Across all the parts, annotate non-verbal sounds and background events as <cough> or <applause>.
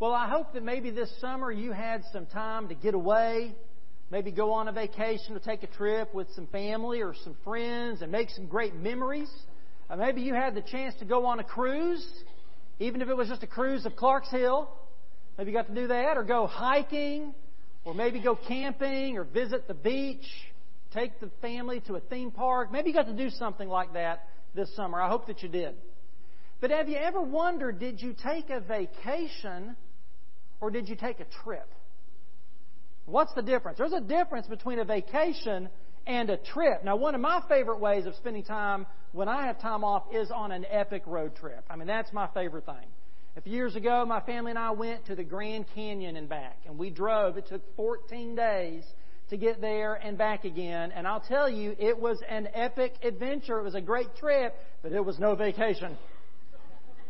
Well, I hope that maybe this summer you had some time to get away, maybe go on a vacation or take a trip with some family or some friends and make some great memories. Uh, maybe you had the chance to go on a cruise, even if it was just a cruise of Clarks Hill. Maybe you got to do that, or go hiking, or maybe go camping, or visit the beach, take the family to a theme park. Maybe you got to do something like that this summer. I hope that you did. But have you ever wondered, did you take a vacation or did you take a trip? What's the difference? There's a difference between a vacation and a trip. Now, one of my favorite ways of spending time when I have time off is on an epic road trip. I mean, that's my favorite thing. A few years ago, my family and I went to the Grand Canyon and back, and we drove. It took 14 days to get there and back again. And I'll tell you, it was an epic adventure. It was a great trip, but it was no vacation.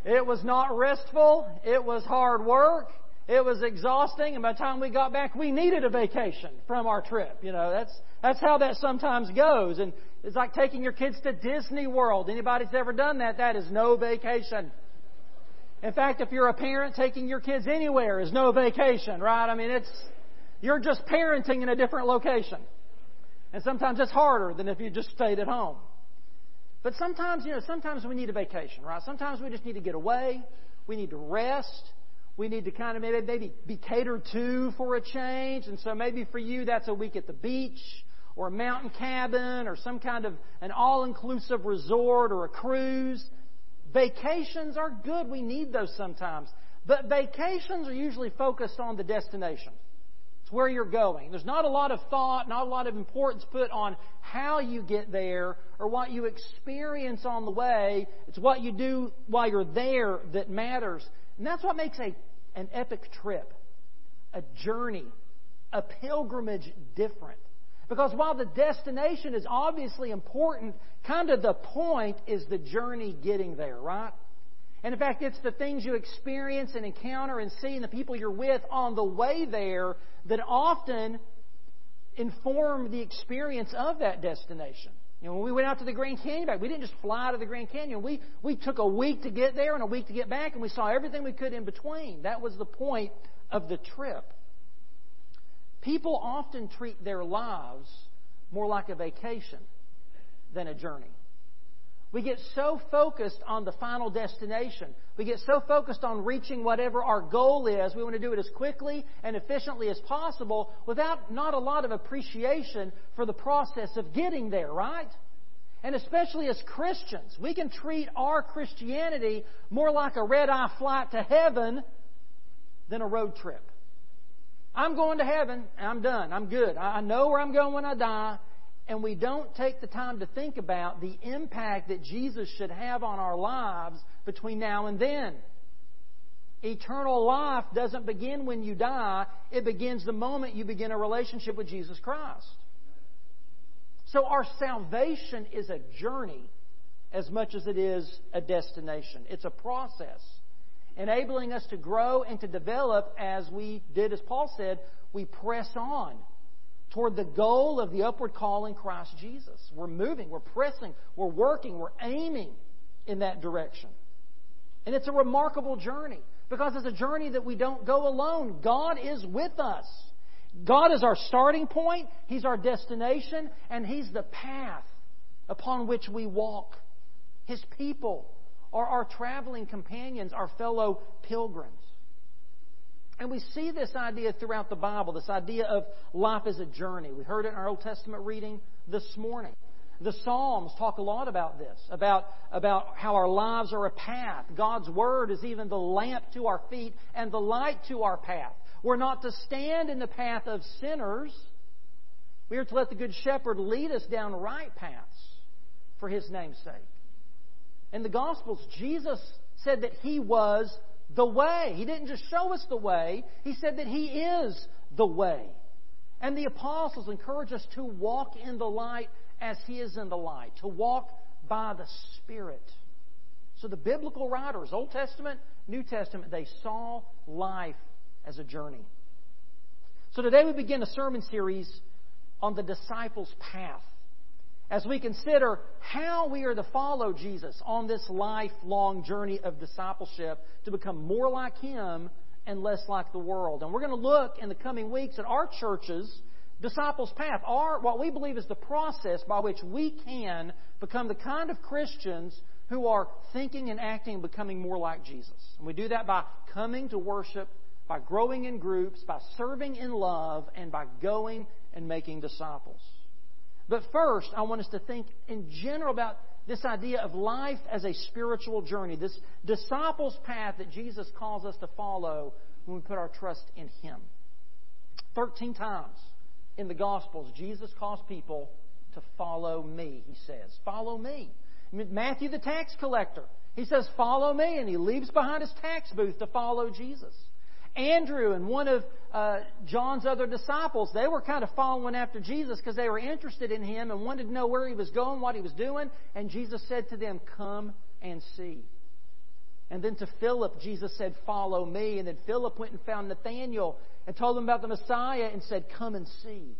It was not restful. It was hard work. It was exhausting, and by the time we got back, we needed a vacation from our trip. You know, that's that's how that sometimes goes. And it's like taking your kids to Disney World. Anybody that's ever done that, that is no vacation. In fact, if you're a parent, taking your kids anywhere is no vacation, right? I mean, it's you're just parenting in a different location. And sometimes it's harder than if you just stayed at home. But sometimes, you know, sometimes we need a vacation, right? Sometimes we just need to get away. We need to rest. We need to kind of maybe, maybe be catered to for a change. And so maybe for you, that's a week at the beach or a mountain cabin or some kind of an all inclusive resort or a cruise. Vacations are good. We need those sometimes. But vacations are usually focused on the destination. It's where you're going. There's not a lot of thought, not a lot of importance put on how you get there or what you experience on the way. It's what you do while you're there that matters. And that's what makes a, an epic trip, a journey, a pilgrimage different. Because while the destination is obviously important, kind of the point is the journey getting there, right? And in fact, it's the things you experience and encounter and see and the people you're with on the way there that often inform the experience of that destination. You know, when we went out to the Grand Canyon we didn't just fly to the Grand Canyon. We, we took a week to get there and a week to get back, and we saw everything we could in between. That was the point of the trip. People often treat their lives more like a vacation than a journey. We get so focused on the final destination. We get so focused on reaching whatever our goal is. We want to do it as quickly and efficiently as possible without not a lot of appreciation for the process of getting there, right? And especially as Christians, we can treat our Christianity more like a red eye flight to heaven than a road trip. I'm going to heaven and I'm done. I'm good. I know where I'm going when I die and we don't take the time to think about the impact that Jesus should have on our lives between now and then. Eternal life doesn't begin when you die, it begins the moment you begin a relationship with Jesus Christ. So our salvation is a journey as much as it is a destination. It's a process enabling us to grow and to develop as we did, as Paul said, we press on toward the goal of the upward call in Christ Jesus. We're moving, we're pressing, we're working, we're aiming in that direction. And it's a remarkable journey because it's a journey that we don't go alone. God is with us. God is our starting point, He's our destination, and He's the path upon which we walk. His people are our traveling companions, our fellow pilgrims. And we see this idea throughout the Bible, this idea of life as a journey. We heard it in our Old Testament reading this morning. The Psalms talk a lot about this, about, about how our lives are a path. God's Word is even the lamp to our feet and the light to our path. We're not to stand in the path of sinners. We are to let the Good Shepherd lead us down right paths for His name's sake. In the Gospels, Jesus said that He was the way. He didn't just show us the way, He said that He is the way. And the apostles encourage us to walk in the light as He is in the light, to walk by the Spirit. So the biblical writers, Old Testament, New Testament, they saw life as a journey. So today we begin a sermon series on the disciples' path as we consider how we are to follow Jesus on this lifelong journey of discipleship to become more like Him and less like the world. And we're going to look in the coming weeks at our church's disciples' path, our, what we believe is the process by which we can become the kind of Christians who are thinking and acting and becoming more like Jesus. And we do that by coming to worship, by growing in groups, by serving in love, and by going and making disciples. But first, I want us to think in general about this idea of life as a spiritual journey, this disciples' path that Jesus calls us to follow when we put our trust in Him. Thirteen times in the Gospels, Jesus calls people to follow me, he says. Follow me. Matthew, the tax collector, he says, Follow me, and he leaves behind his tax booth to follow Jesus. Andrew and one of uh, John's other disciples, they were kind of following after Jesus because they were interested in him and wanted to know where he was going, what he was doing. And Jesus said to them, Come and see. And then to Philip, Jesus said, Follow me. And then Philip went and found Nathanael and told him about the Messiah and said, Come and see.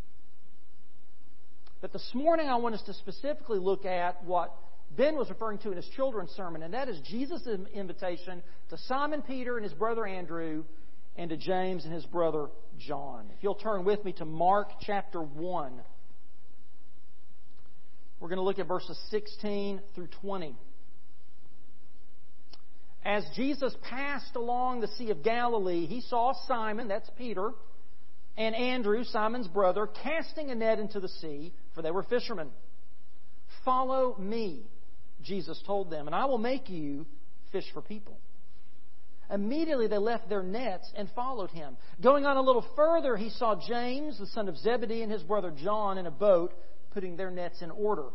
But this morning, I want us to specifically look at what Ben was referring to in his children's sermon, and that is Jesus' invitation to Simon Peter and his brother Andrew and to James and his brother John. If you'll turn with me to Mark chapter 1, we're going to look at verses 16 through 20. As Jesus passed along the Sea of Galilee, he saw Simon, that's Peter, and Andrew, Simon's brother, casting a net into the sea, for they were fishermen. Follow me, Jesus told them, and I will make you fish for people. Immediately they left their nets and followed him. Going on a little further, he saw James, the son of Zebedee, and his brother John in a boat putting their nets in order.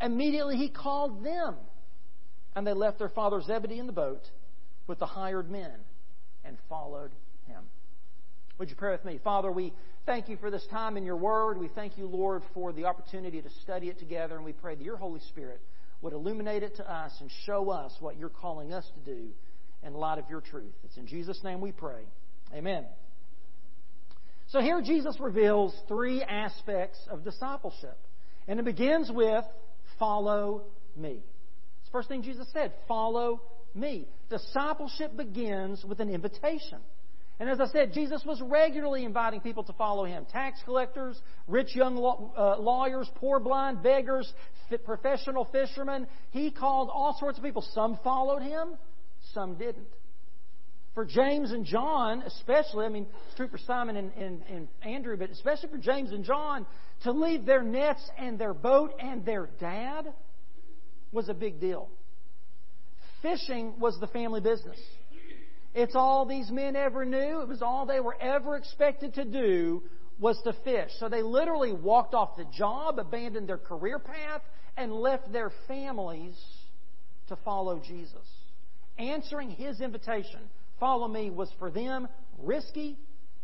Immediately he called them, and they left their father Zebedee in the boat with the hired men and followed him. Would you pray with me? Father, we thank you for this time in your word. We thank you, Lord, for the opportunity to study it together, and we pray that your Holy Spirit would illuminate it to us and show us what you're calling us to do in light of your truth. It's in Jesus' name we pray. Amen. So here Jesus reveals three aspects of discipleship. And it begins with follow me. It's the first thing Jesus said follow me. Discipleship begins with an invitation. And as I said, Jesus was regularly inviting people to follow him tax collectors, rich young uh, lawyers, poor blind beggars, professional fishermen. He called all sorts of people. Some followed him, some didn't. For James and John, especially, I mean, it's true for Simon and, and, and Andrew, but especially for James and John, to leave their nets and their boat and their dad was a big deal. Fishing was the family business. It's all these men ever knew. It was all they were ever expected to do was to fish. So they literally walked off the job, abandoned their career path, and left their families to follow Jesus answering his invitation, follow me, was for them risky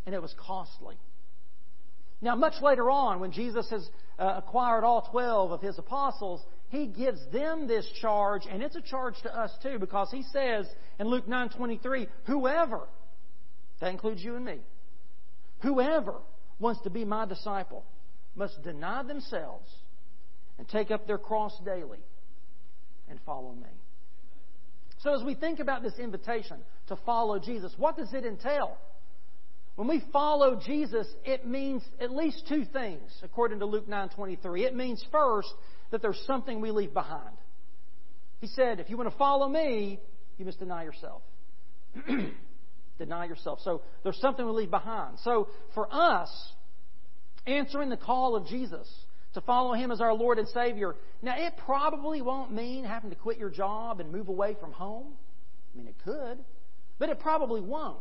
and it was costly. Now, much later on, when Jesus has uh, acquired all 12 of his apostles, he gives them this charge, and it's a charge to us too, because he says in Luke 9:23, "Whoever, that includes you and me, whoever wants to be my disciple must deny themselves and take up their cross daily and follow me." So, as we think about this invitation to follow Jesus, what does it entail? When we follow Jesus, it means at least two things, according to Luke 9:23. It means first that there's something we leave behind. He said, if you want to follow me, you must deny yourself. <clears throat> deny yourself. So there's something we leave behind. So for us, answering the call of Jesus to follow Him as our Lord and Savior. Now, it probably won't mean having to quit your job and move away from home. I mean, it could, but it probably won't.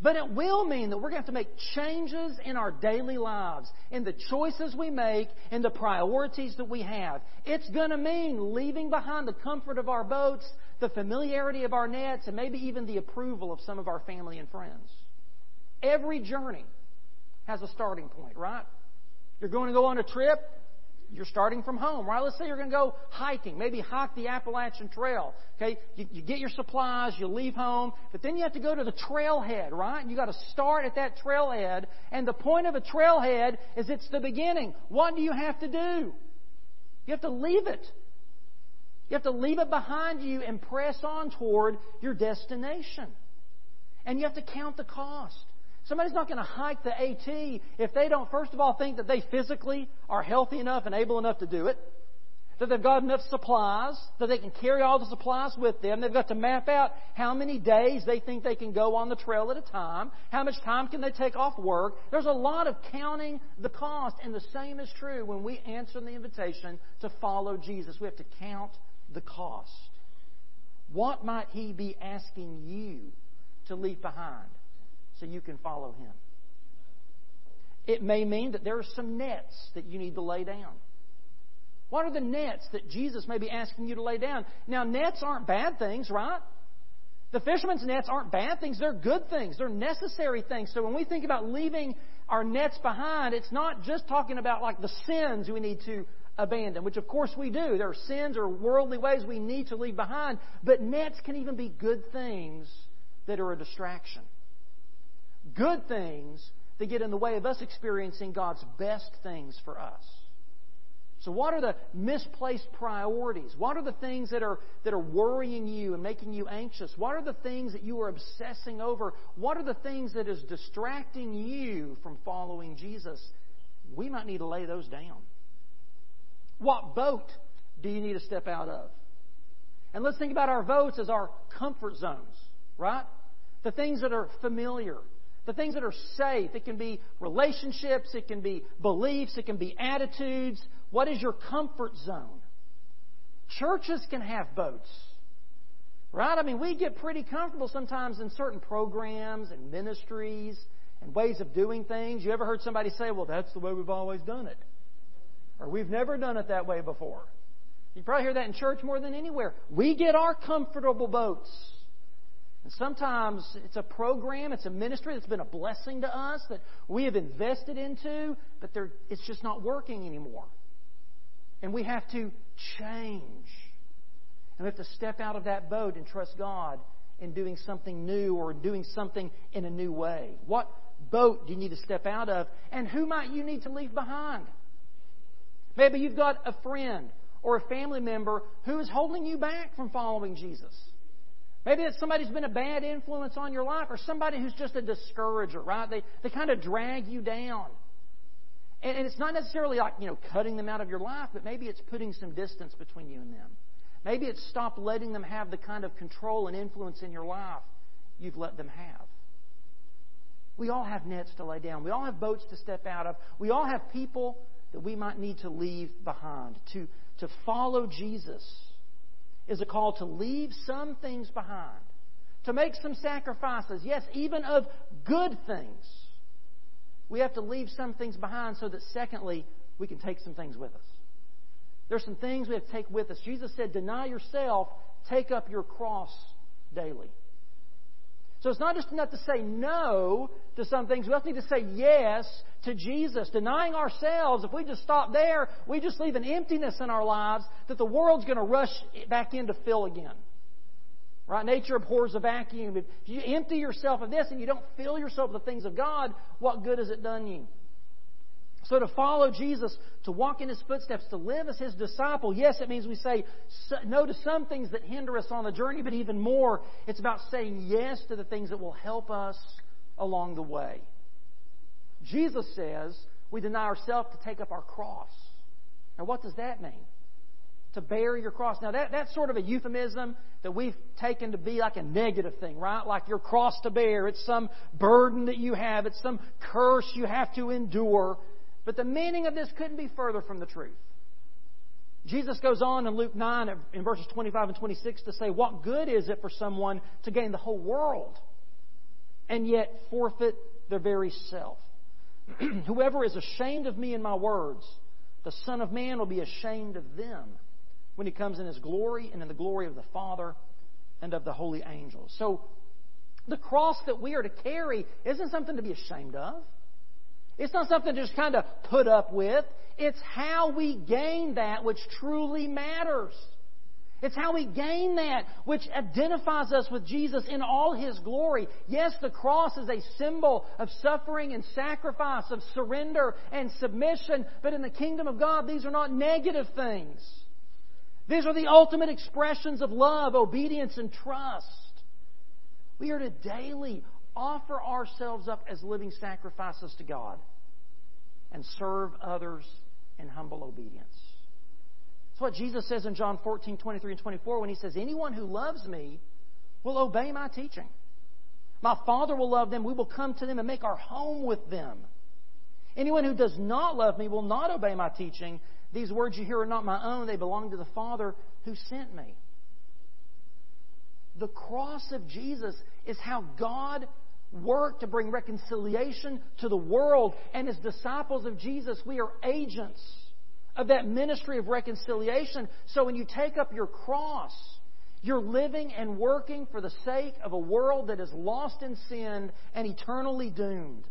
But it will mean that we're going to have to make changes in our daily lives, in the choices we make, in the priorities that we have. It's going to mean leaving behind the comfort of our boats, the familiarity of our nets, and maybe even the approval of some of our family and friends. Every journey has a starting point, right? You're going to go on a trip, you're starting from home, right? Let's say you're going to go hiking, maybe hike the Appalachian Trail. Okay, you, you, get your supplies, you leave home, but then you have to go to the trailhead, right? And you got to start at that trailhead. And the point of a trailhead is it's the beginning. What do you have to do? You have to leave it. You have to leave it behind you and press on toward your destination. And you have to count the cost. Somebody's not going to hike the AT if they don't, first of all, think that they physically are healthy enough and able enough to do it, that they've got enough supplies, that they can carry all the supplies with them. They've got to map out how many days they think they can go on the trail at a time, how much time can they take off work. There's a lot of counting the cost, and the same is true when we answer the invitation to follow Jesus. We have to count the cost. What might He be asking you to leave behind? So you can follow Him. It may mean that there are some nets that you need to lay down. What are the nets that Jesus may be asking you to lay down? Now, nets aren't bad things, right? The fisherman's nets aren't bad things, they're good things. They're necessary things. So when we think about leaving our nets behind, it's not just talking about like the sins we need to abandon, which of course we do. There are sins or worldly ways we need to leave behind, but nets can even be good things that are a distraction good things that get in the way of us experiencing God's best things for us. So, what are the misplaced priorities? What are the things that are, that are worrying you and making you anxious? What are the things that you are obsessing over? What are the things that is distracting you from following Jesus? We might need to lay those down. What boat do you need to step out of? And let's think about our votes as our comfort zones, right? The things that are familiar, the things that are safe. It can be relationships, it can be beliefs, it can be attitudes. What is your comfort zone? Churches can have boats. Right? I mean, we get pretty comfortable sometimes in certain programs and ministries and ways of doing things. You ever heard somebody say, well, that's the way we've always done it? Or we've never done it that way before. You probably hear that in church more than anywhere. We get our comfortable boats. And sometimes it's a program, it's a ministry that's been a blessing to us that we have invested into, but it's just not working anymore. And we have to change. And we have to step out of that boat and trust God in doing something new or doing something in a new way. What boat do you need to step out of? And who might you need to leave behind? Maybe you've got a friend or a family member who is holding you back from following Jesus. Maybe it's somebody who's been a bad influence on your life or somebody who's just a discourager, right? They, they kind of drag you down. And, and it's not necessarily like, you know, cutting them out of your life, but maybe it's putting some distance between you and them. Maybe it's stop letting them have the kind of control and influence in your life you've let them have. We all have nets to lay down. We all have boats to step out of. We all have people that we might need to leave behind, to, to follow Jesus is a call to leave some things behind, to make some sacrifices, yes, even of good things. We have to leave some things behind so that, secondly, we can take some things with us. There's some things we have to take with us. Jesus said, Deny yourself, take up your cross daily. So it's not just enough to say no to some things. We also need to say yes to Jesus. Denying ourselves, if we just stop there, we just leave an emptiness in our lives that the world's going to rush back in to fill again. Right? Nature abhors a vacuum. If you empty yourself of this and you don't fill yourself with the things of God, what good has it done you? So to follow Jesus, to walk in his footsteps, to live as his disciple, yes, it means we say no to some things that hinder us on the journey, but even more, it's about saying yes to the things that will help us along the way. Jesus says we deny ourselves to take up our cross. Now, what does that mean? To bear your cross. Now, that, that's sort of a euphemism that we've taken to be like a negative thing, right? Like your cross to bear. It's some burden that you have, it's some curse you have to endure. But the meaning of this couldn't be further from the truth. Jesus goes on in Luke 9, in verses 25 and 26, to say, What good is it for someone to gain the whole world and yet forfeit their very self? <clears throat> Whoever is ashamed of me and my words, the Son of Man will be ashamed of them when he comes in his glory and in the glory of the Father and of the holy angels. So, the cross that we are to carry isn't something to be ashamed of. It's not something to just kind of put up with. It's how we gain that which truly matters. It's how we gain that which identifies us with Jesus in all His glory. Yes, the cross is a symbol of suffering and sacrifice, of surrender and submission, but in the kingdom of God, these are not negative things. These are the ultimate expressions of love, obedience, and trust. We are to daily offer ourselves up as living sacrifices to God and serve others in humble obedience. That's what Jesus says in John 14, 23 and 24 when he says, Anyone who loves me will obey my teaching. My Father will love them. We will come to them and make our home with them. Anyone who does not love me will not obey my teaching. These words you hear are not my own, they belong to the Father who sent me. The cross of Jesus is how God worked to bring reconciliation to the world. And as disciples of Jesus, we are agents of that ministry of reconciliation. So when you take up your cross, you're living and working for the sake of a world that is lost in sin and eternally doomed.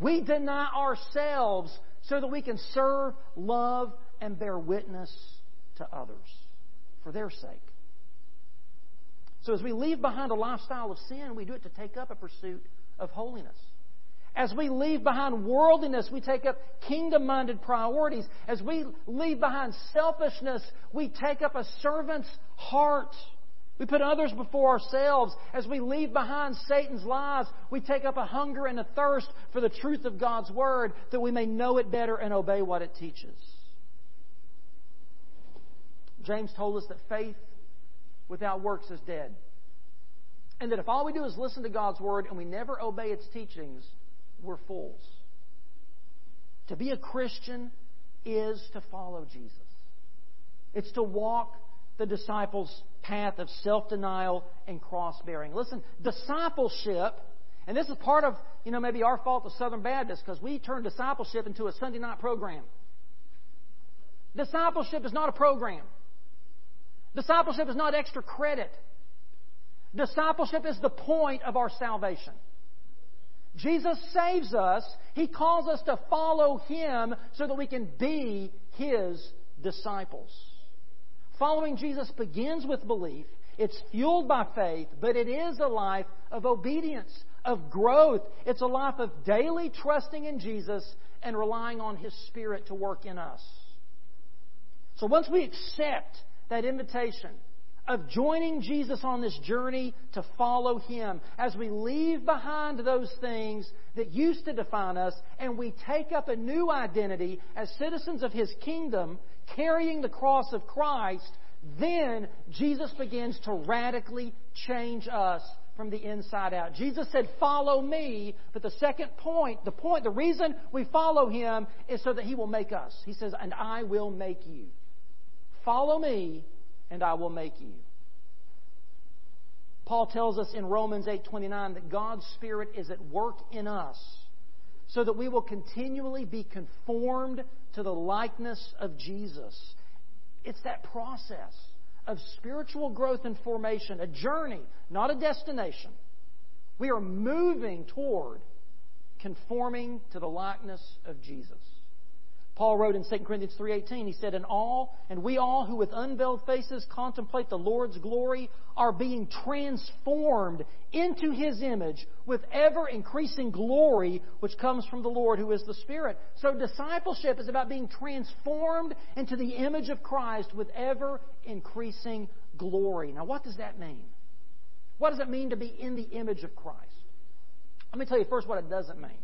We deny ourselves so that we can serve, love, and bear witness to others for their sake. So as we leave behind a lifestyle of sin, we do it to take up a pursuit of holiness. As we leave behind worldliness, we take up kingdom minded priorities. As we leave behind selfishness, we take up a servant's heart. We put others before ourselves. As we leave behind Satan's lies, we take up a hunger and a thirst for the truth of God's Word that we may know it better and obey what it teaches. James told us that faith without works is dead. And that if all we do is listen to God's Word and we never obey its teachings, we're fools. To be a Christian is to follow Jesus. It's to walk the disciples' path of self denial and cross bearing. Listen, discipleship, and this is part of, you know, maybe our fault as Southern Baptists because we turned discipleship into a Sunday night program. Discipleship is not a program. Discipleship is not extra credit. Discipleship is the point of our salvation. Jesus saves us. He calls us to follow Him so that we can be His disciples. Following Jesus begins with belief. It's fueled by faith, but it is a life of obedience, of growth. It's a life of daily trusting in Jesus and relying on His Spirit to work in us. So once we accept that invitation of joining Jesus on this journey to follow Him as we leave behind those things that used to define us and we take up a new identity as citizens of His kingdom, carrying the cross of Christ, then Jesus begins to radically change us from the inside out. Jesus said, Follow me. But the second point, the point, the reason we follow him is so that he will make us. He says, And I will make you. Follow me, and I will make you. Paul tells us in Romans 8:29 that God's spirit is at work in us so that we will continually be conformed to the likeness of Jesus. It's that process of spiritual growth and formation, a journey, not a destination. We are moving toward conforming to the likeness of Jesus. Paul wrote in 2 Corinthians 3:18, he said, "And all, and we all who with unveiled faces contemplate the Lord's glory are being transformed into his image with ever increasing glory which comes from the Lord who is the Spirit." So discipleship is about being transformed into the image of Christ with ever increasing glory. Now, what does that mean? What does it mean to be in the image of Christ? Let me tell you first what it doesn't mean.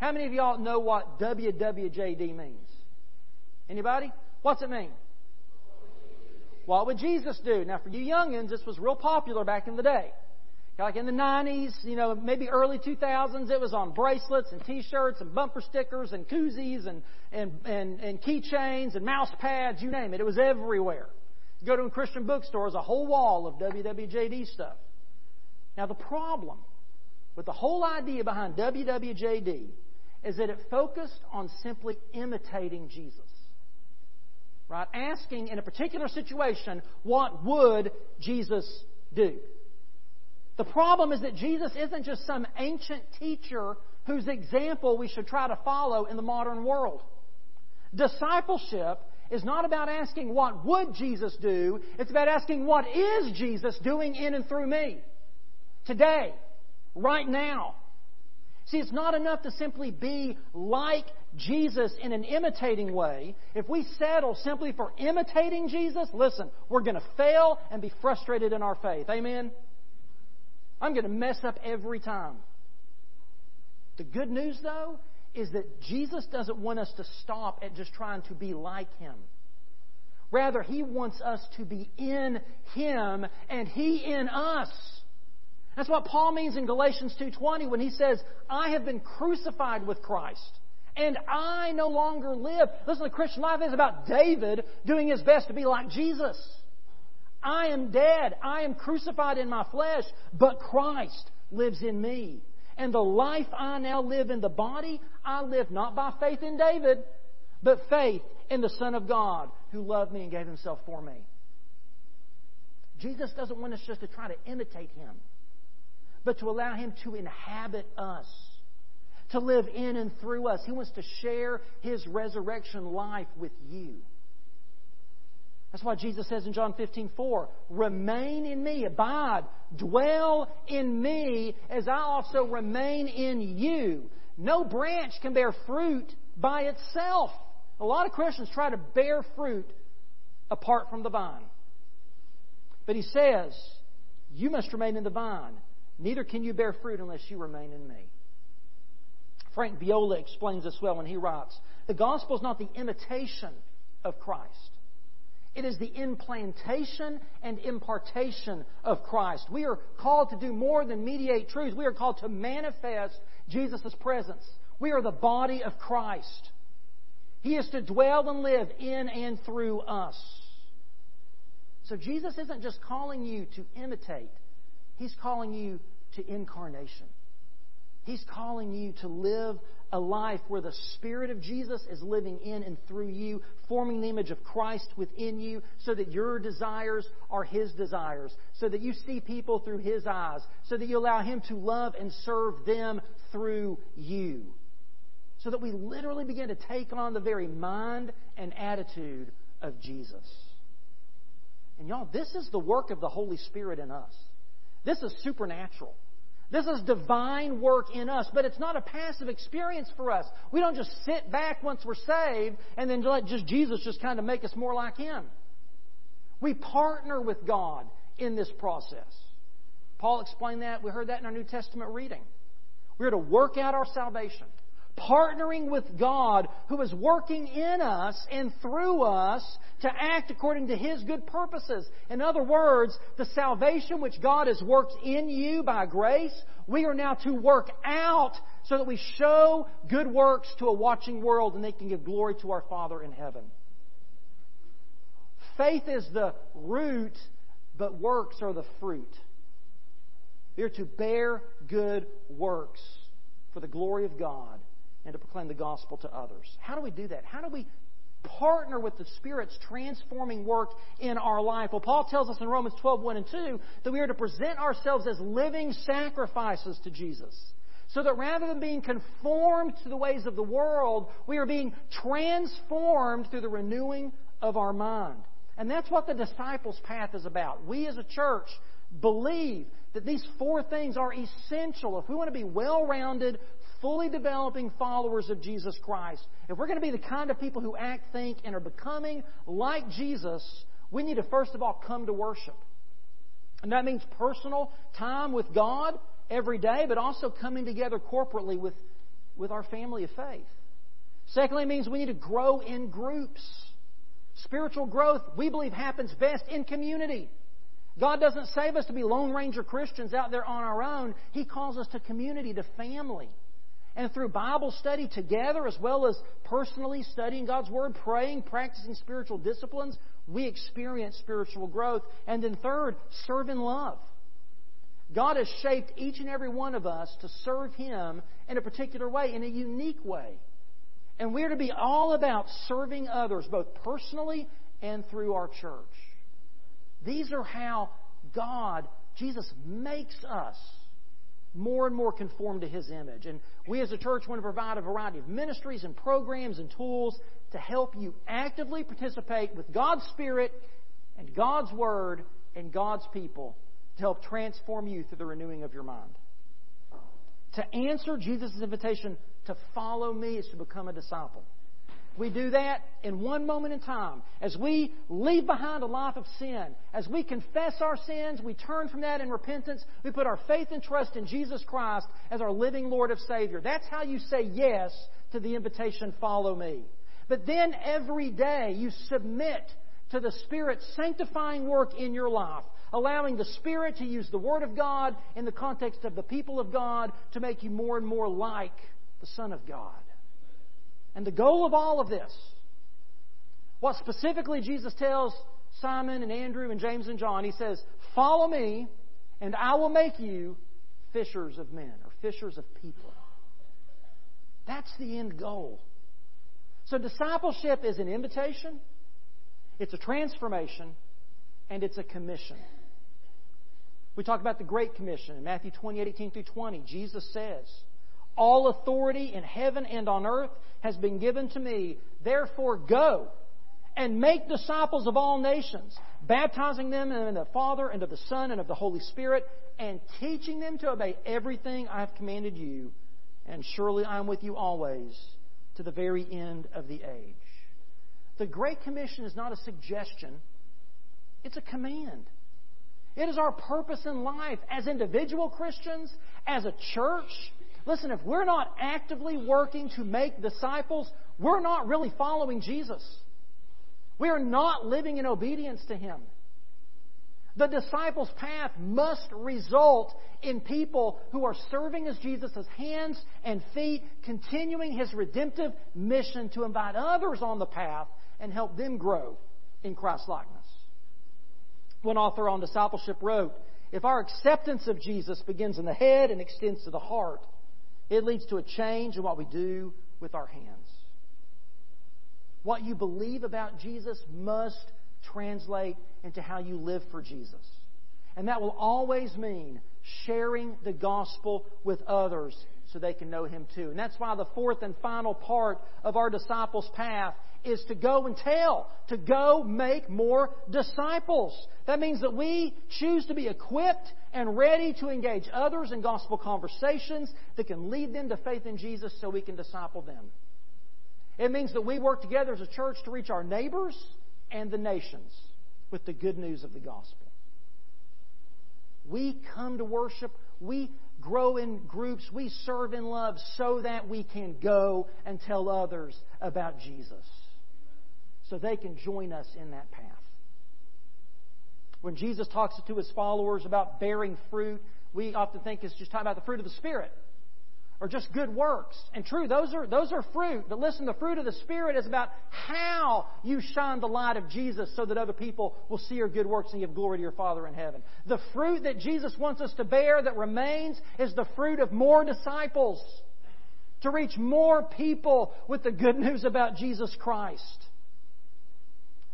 How many of y'all know what WWJD means? Anybody? What's it mean? What would Jesus do? Now, for you youngins, this was real popular back in the day. Like in the 90s, you know, maybe early 2000s, it was on bracelets and t-shirts and bumper stickers and koozies and, and, and, and keychains and mouse pads, you name it. It was everywhere. You go to a Christian bookstore, there's a whole wall of WWJD stuff. Now, the problem with the whole idea behind WWJD is that it focused on simply imitating Jesus. Right? Asking in a particular situation, what would Jesus do? The problem is that Jesus isn't just some ancient teacher whose example we should try to follow in the modern world. Discipleship is not about asking what would Jesus do, it's about asking what is Jesus doing in and through me today, right now. See, it's not enough to simply be like Jesus in an imitating way. If we settle simply for imitating Jesus, listen, we're going to fail and be frustrated in our faith. Amen? I'm going to mess up every time. The good news, though, is that Jesus doesn't want us to stop at just trying to be like Him. Rather, He wants us to be in Him and He in us. That's what Paul means in Galatians 2:20 when he says, "I have been crucified with Christ, and I no longer live." Listen, the Christian life is about David doing his best to be like Jesus. I am dead. I am crucified in my flesh, but Christ lives in me. And the life I now live in the body, I live not by faith in David, but faith in the Son of God who loved me and gave himself for me. Jesus doesn't want us just to try to imitate him, but to allow him to inhabit us, to live in and through us. He wants to share his resurrection life with you. That's why Jesus says in John 15, 4, remain in me, abide, dwell in me as I also remain in you. No branch can bear fruit by itself. A lot of Christians try to bear fruit apart from the vine. But he says, You must remain in the vine. Neither can you bear fruit unless you remain in me. Frank Viola explains this well when he writes The gospel is not the imitation of Christ. It is the implantation and impartation of Christ. We are called to do more than mediate truths. We are called to manifest Jesus' presence. We are the body of Christ. He is to dwell and live in and through us. So Jesus isn't just calling you to imitate, He's calling you to incarnation. He's calling you to live a life where the Spirit of Jesus is living in and through you, forming the image of Christ within you, so that your desires are His desires, so that you see people through His eyes, so that you allow Him to love and serve them through you. So that we literally begin to take on the very mind and attitude of Jesus. And y'all, this is the work of the Holy Spirit in us. This is supernatural. This is divine work in us, but it's not a passive experience for us. We don't just sit back once we're saved and then let just Jesus just kind of make us more like Him. We partner with God in this process. Paul explained that. We heard that in our New Testament reading. We're to work out our salvation partnering with God who is working in us and through us to act according to His good purposes. In other words, the salvation which God has worked in you by grace, we are now to work out so that we show good works to a watching world and they can give glory to our Father in heaven. Faith is the root, but works are the fruit. We are to bear good works for the glory of God and to proclaim the gospel to others. How do we do that? How do we partner with the Spirit's transforming work in our life? Well, Paul tells us in Romans 12, 1 and 2 that we are to present ourselves as living sacrifices to Jesus. So that rather than being conformed to the ways of the world, we are being transformed through the renewing of our mind. And that's what the disciples' path is about. We as a church believe that these four things are essential if we want to be well rounded, fully developing followers of Jesus Christ, if we're going to be the kind of people who act, think, and are becoming like Jesus, we need to first of all come to worship. And that means personal time with God every day, but also coming together corporately with, with our family of faith. Secondly, it means we need to grow in groups. Spiritual growth, we believe, happens best in community. God doesn't save us to be Lone Ranger Christians out there on our own. He calls us to community, to family. And through Bible study together, as well as personally studying God's Word, praying, practicing spiritual disciplines, we experience spiritual growth. And then, third, serve in love. God has shaped each and every one of us to serve Him in a particular way, in a unique way. And we're to be all about serving others, both personally and through our church. These are how God, Jesus, makes us more and more conformed to His image. And we as a church want to provide a variety of ministries and programs and tools to help you actively participate with God's Spirit and God's Word and God's people to help transform you through the renewing of your mind. To answer Jesus' invitation to follow me is to become a disciple. We do that in one moment in time. As we leave behind a life of sin, as we confess our sins, we turn from that in repentance, we put our faith and trust in Jesus Christ as our living Lord of Savior. That's how you say yes to the invitation, follow me. But then every day you submit to the Spirit's sanctifying work in your life, allowing the Spirit to use the Word of God in the context of the people of God to make you more and more like the Son of God. And the goal of all of this, what specifically Jesus tells Simon and Andrew and James and John, he says, Follow me, and I will make you fishers of men or fishers of people. That's the end goal. So, discipleship is an invitation, it's a transformation, and it's a commission. We talk about the Great Commission in Matthew 28 18 through 20. Jesus says, All authority in heaven and on earth has been given to me. Therefore, go and make disciples of all nations, baptizing them in the Father and of the Son and of the Holy Spirit, and teaching them to obey everything I have commanded you. And surely I am with you always to the very end of the age. The Great Commission is not a suggestion, it's a command. It is our purpose in life as individual Christians, as a church. Listen, if we're not actively working to make disciples, we're not really following Jesus. We are not living in obedience to Him. The disciples' path must result in people who are serving as Jesus' hands and feet, continuing His redemptive mission to invite others on the path and help them grow in Christ likeness. One author on discipleship wrote If our acceptance of Jesus begins in the head and extends to the heart, it leads to a change in what we do with our hands. What you believe about Jesus must translate into how you live for Jesus. And that will always mean sharing the gospel with others so they can know Him too. And that's why the fourth and final part of our disciples' path is to go and tell, to go make more disciples. That means that we choose to be equipped and ready to engage others in gospel conversations that can lead them to faith in Jesus so we can disciple them. It means that we work together as a church to reach our neighbors and the nations with the good news of the gospel. We come to worship, we grow in groups, we serve in love so that we can go and tell others about Jesus so they can join us in that path. When Jesus talks to his followers about bearing fruit, we often think it's just talking about the fruit of the Spirit or just good works. And true, those are, those are fruit. But listen, the fruit of the Spirit is about how you shine the light of Jesus so that other people will see your good works and give glory to your Father in heaven. The fruit that Jesus wants us to bear that remains is the fruit of more disciples. To reach more people with the good news about Jesus Christ.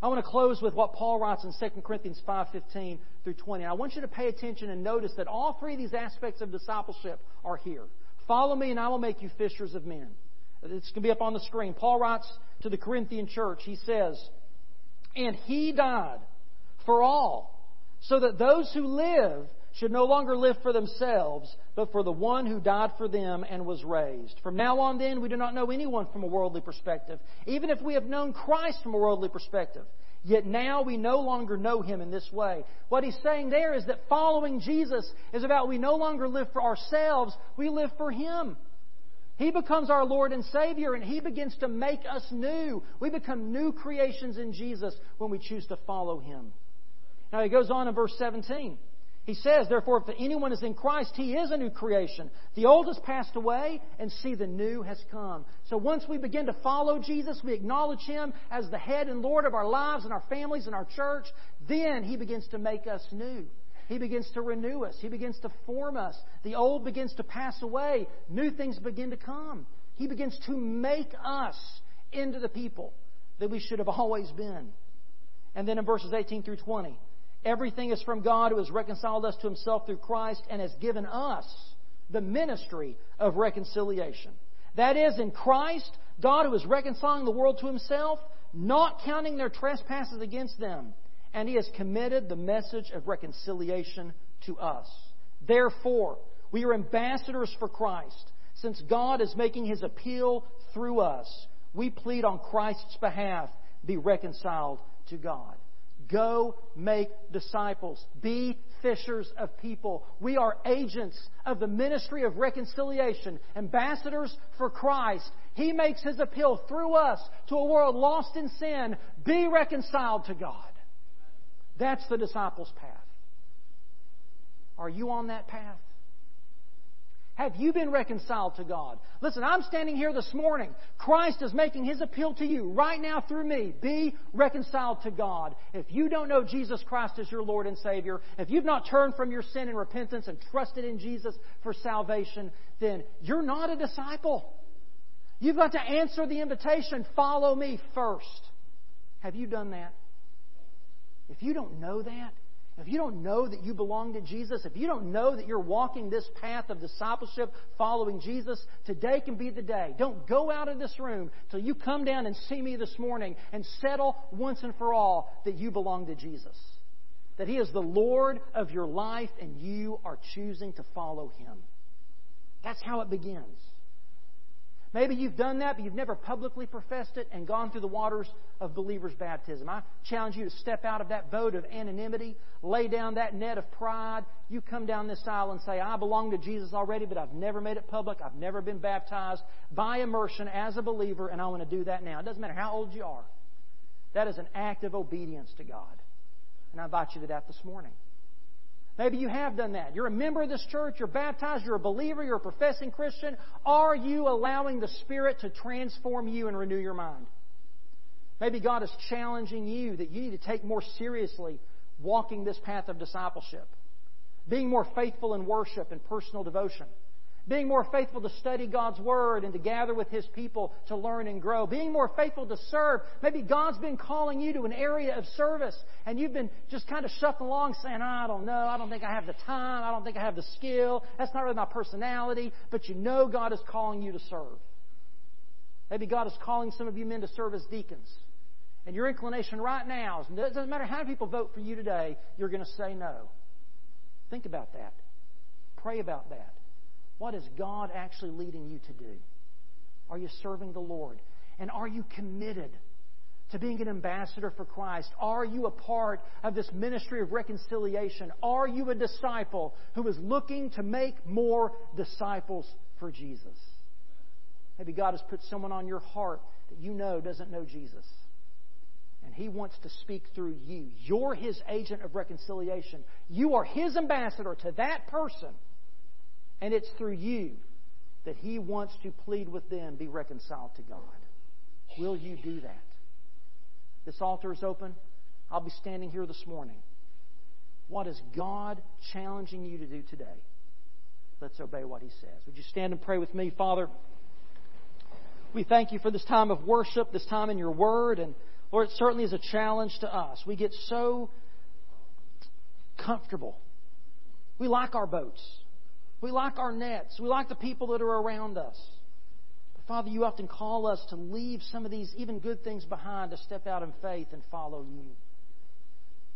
I want to close with what Paul writes in 2 Corinthians 5:15 through 20. I want you to pay attention and notice that all three of these aspects of discipleship are here. Follow me and I will make you fishers of men. It's going to be up on the screen. Paul writes to the Corinthian church. He says, "And he died for all, so that those who live should no longer live for themselves, but for the one who died for them and was raised. From now on, then, we do not know anyone from a worldly perspective, even if we have known Christ from a worldly perspective. Yet now we no longer know him in this way. What he's saying there is that following Jesus is about we no longer live for ourselves, we live for him. He becomes our Lord and Savior, and He begins to make us new. We become new creations in Jesus when we choose to follow Him. Now, he goes on in verse 17. He says, therefore, if anyone is in Christ, he is a new creation. The old has passed away, and see, the new has come. So once we begin to follow Jesus, we acknowledge him as the head and Lord of our lives and our families and our church, then he begins to make us new. He begins to renew us. He begins to form us. The old begins to pass away. New things begin to come. He begins to make us into the people that we should have always been. And then in verses 18 through 20, Everything is from God who has reconciled us to himself through Christ and has given us the ministry of reconciliation. That is, in Christ, God who is reconciling the world to himself, not counting their trespasses against them. And he has committed the message of reconciliation to us. Therefore, we are ambassadors for Christ, since God is making his appeal through us. we plead on Christ's behalf be reconciled to God. Go make disciples. Be fishers of people. We are agents of the ministry of reconciliation, ambassadors for Christ. He makes his appeal through us to a world lost in sin. Be reconciled to God. That's the disciples' path. Are you on that path? Have you been reconciled to God? Listen, I'm standing here this morning. Christ is making his appeal to you right now through me. Be reconciled to God. If you don't know Jesus Christ as your Lord and Savior, if you've not turned from your sin in repentance and trusted in Jesus for salvation, then you're not a disciple. You've got to answer the invitation follow me first. Have you done that? If you don't know that, if you don't know that you belong to Jesus, if you don't know that you're walking this path of discipleship following Jesus, today can be the day. Don't go out of this room till you come down and see me this morning and settle once and for all that you belong to Jesus. That He is the Lord of your life and you are choosing to follow Him. That's how it begins. Maybe you've done that, but you've never publicly professed it and gone through the waters of believer's baptism. I challenge you to step out of that boat of anonymity, lay down that net of pride. You come down this aisle and say, I belong to Jesus already, but I've never made it public. I've never been baptized by immersion as a believer, and I want to do that now. It doesn't matter how old you are. That is an act of obedience to God. And I invite you to that this morning. Maybe you have done that. You're a member of this church, you're baptized, you're a believer, you're a professing Christian. Are you allowing the Spirit to transform you and renew your mind? Maybe God is challenging you that you need to take more seriously walking this path of discipleship, being more faithful in worship and personal devotion being more faithful to study God's Word and to gather with His people to learn and grow, being more faithful to serve. Maybe God's been calling you to an area of service and you've been just kind of shuffling along saying, I don't know, I don't think I have the time, I don't think I have the skill, that's not really my personality, but you know God is calling you to serve. Maybe God is calling some of you men to serve as deacons. And your inclination right now is, it doesn't matter how many people vote for you today, you're going to say no. Think about that. Pray about that. What is God actually leading you to do? Are you serving the Lord? And are you committed to being an ambassador for Christ? Are you a part of this ministry of reconciliation? Are you a disciple who is looking to make more disciples for Jesus? Maybe God has put someone on your heart that you know doesn't know Jesus. And He wants to speak through you. You're His agent of reconciliation. You are His ambassador to that person and it's through you that He wants to plead with them, be reconciled to God. Will you do that? This altar is open. I'll be standing here this morning. What is God challenging you to do today? Let's obey what He says. Would you stand and pray with me, Father? We thank you for this time of worship, this time in your word, and Lord, it certainly is a challenge to us. We get so comfortable. We like our boats. We like our nets. We like the people that are around us. But Father, you often call us to leave some of these even good things behind to step out in faith and follow you.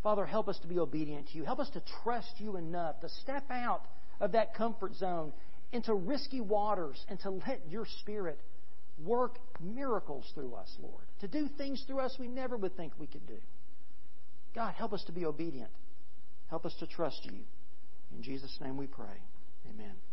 Father, help us to be obedient to you. Help us to trust you enough to step out of that comfort zone into risky waters and to let your Spirit work miracles through us, Lord. To do things through us we never would think we could do. God, help us to be obedient. Help us to trust you. In Jesus' name we pray. Amen.